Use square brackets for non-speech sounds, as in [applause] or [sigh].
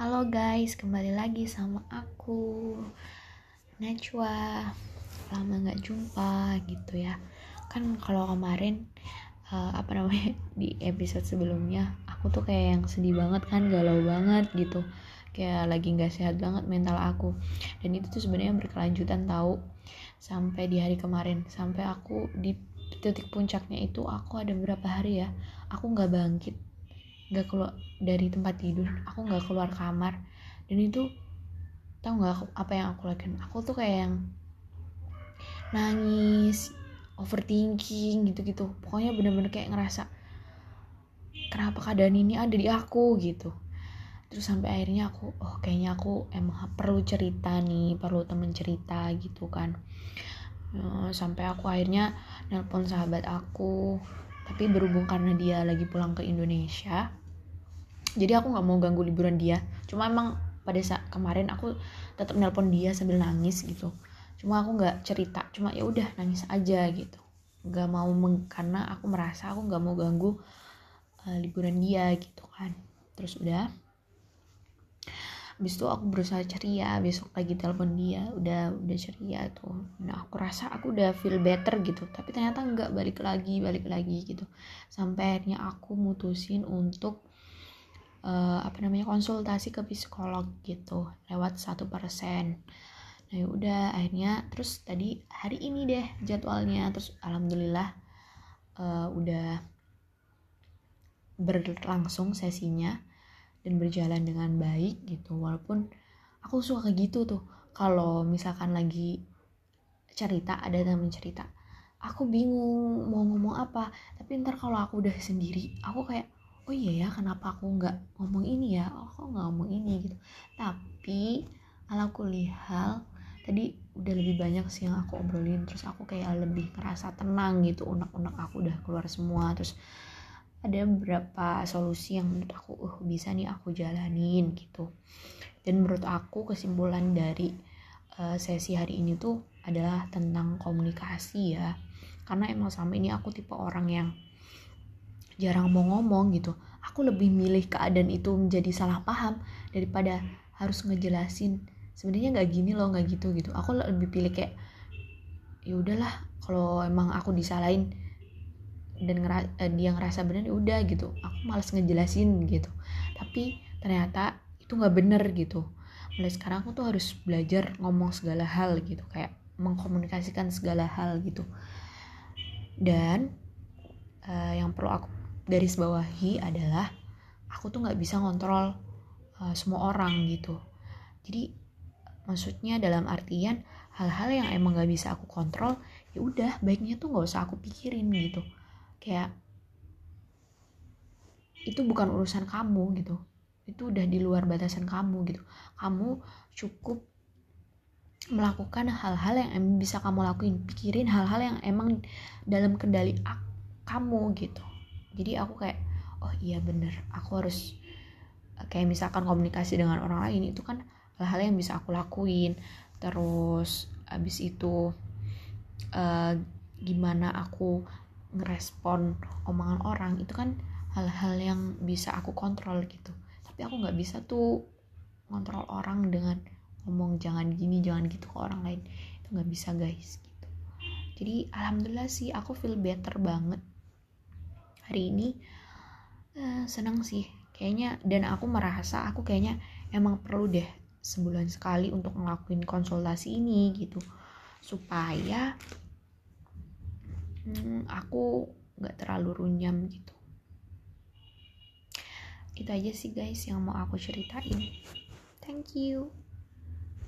Halo guys, kembali lagi sama aku Najwa. Lama gak jumpa gitu ya. Kan kalau kemarin uh, Apa namanya [laughs] Di episode sebelumnya Aku tuh kayak yang sedih banget kan Galau banget gitu. Kayak lagi gak sehat banget mental aku. Dan itu tuh sebenarnya berkelanjutan tahu. Sampai di hari kemarin Sampai aku di titik puncaknya itu Aku ada berapa hari ya Aku gak bangkit nggak keluar dari tempat tidur aku nggak keluar kamar. Dan itu tau nggak apa yang aku lakukan? Aku tuh kayak yang nangis overthinking gitu-gitu. Pokoknya bener-bener kayak ngerasa kenapa keadaan ini ada di aku gitu. Terus sampai akhirnya aku oh kayaknya aku emang perlu cerita nih perlu temen cerita gitu kan. Eh, sampai aku akhirnya nelpon sahabat aku tapi berhubung karena dia lagi pulang ke Indonesia jadi aku nggak mau ganggu liburan dia. Cuma emang pada saat kemarin aku tetap nelpon dia sambil nangis gitu. Cuma aku nggak cerita cuma ya udah nangis aja gitu. Nggak mau meng karena aku merasa aku nggak mau ganggu uh, liburan dia gitu kan. Terus udah habis itu aku berusaha ceria besok lagi telepon dia udah udah ceria tuh. Nah aku rasa aku udah feel better gitu tapi ternyata nggak balik lagi balik lagi gitu. Sampai akhirnya aku mutusin untuk uh, apa namanya konsultasi ke psikolog gitu lewat satu persen. Nah ya udah akhirnya terus tadi hari ini deh jadwalnya terus alhamdulillah uh, udah berlangsung sesinya dan berjalan dengan baik gitu. Walaupun aku suka kayak gitu tuh. Kalau misalkan lagi cerita ada teman cerita aku bingung mau ngomong apa. Tapi ntar kalau aku udah sendiri aku kayak oh iya ya kenapa aku nggak ngomong ini ya? Oh, aku nggak ngomong ini? Gitu. Tapi ala kulihal tadi udah lebih banyak sih yang aku obrolin. Terus aku kayak lebih ngerasa tenang gitu unek-unek aku udah keluar semua. Terus ada beberapa solusi yang menurut aku uh bisa nih aku jalanin gitu. Dan menurut aku kesimpulan dari uh, sesi hari ini tuh adalah tentang komunikasi ya. Karena emang sama ini aku tipe orang yang jarang mau ngomong gitu. Aku lebih milih keadaan itu menjadi salah paham daripada harus ngejelasin. Sebenarnya nggak gini loh nggak gitu gitu. Aku lebih pilih kayak ya udahlah kalau emang aku disalahin dan ngera eh, dia ngerasa benar ya udah gitu. Aku malas ngejelasin gitu. Tapi ternyata itu nggak bener gitu. Mulai sekarang aku tuh harus belajar ngomong segala hal gitu kayak mengkomunikasikan segala hal gitu. Dan uh, yang perlu aku garis bawahi adalah aku tuh nggak bisa ngontrol uh, semua orang gitu. Jadi maksudnya dalam artian hal-hal yang emang gak bisa aku kontrol ya udah baiknya tuh nggak usah aku pikirin gitu kayak itu bukan urusan kamu gitu. Itu udah di luar batasan kamu gitu. Kamu cukup melakukan hal-hal yang emang bisa kamu lakuin. Pikirin hal-hal yang emang dalam kendali kamu gitu. Jadi aku kayak oh iya bener aku harus kayak misalkan komunikasi dengan orang lain itu kan hal-hal yang bisa aku lakuin. Terus abis itu uh, gimana aku ngerespon omongan orang itu kan hal-hal yang bisa aku kontrol gitu. Tapi aku nggak bisa tuh kontrol orang dengan ngomong jangan gini jangan gitu ke orang lain. Itu nggak bisa guys gitu. Jadi alhamdulillah sih aku feel better banget. Hari ini uh, seneng sih. Kayaknya dan aku merasa aku kayaknya emang perlu deh sebulan sekali untuk ngelakuin konsultasi ini gitu. Supaya hmm, aku nggak terlalu runyam gitu. Itu aja sih guys yang mau aku ceritain. Thank you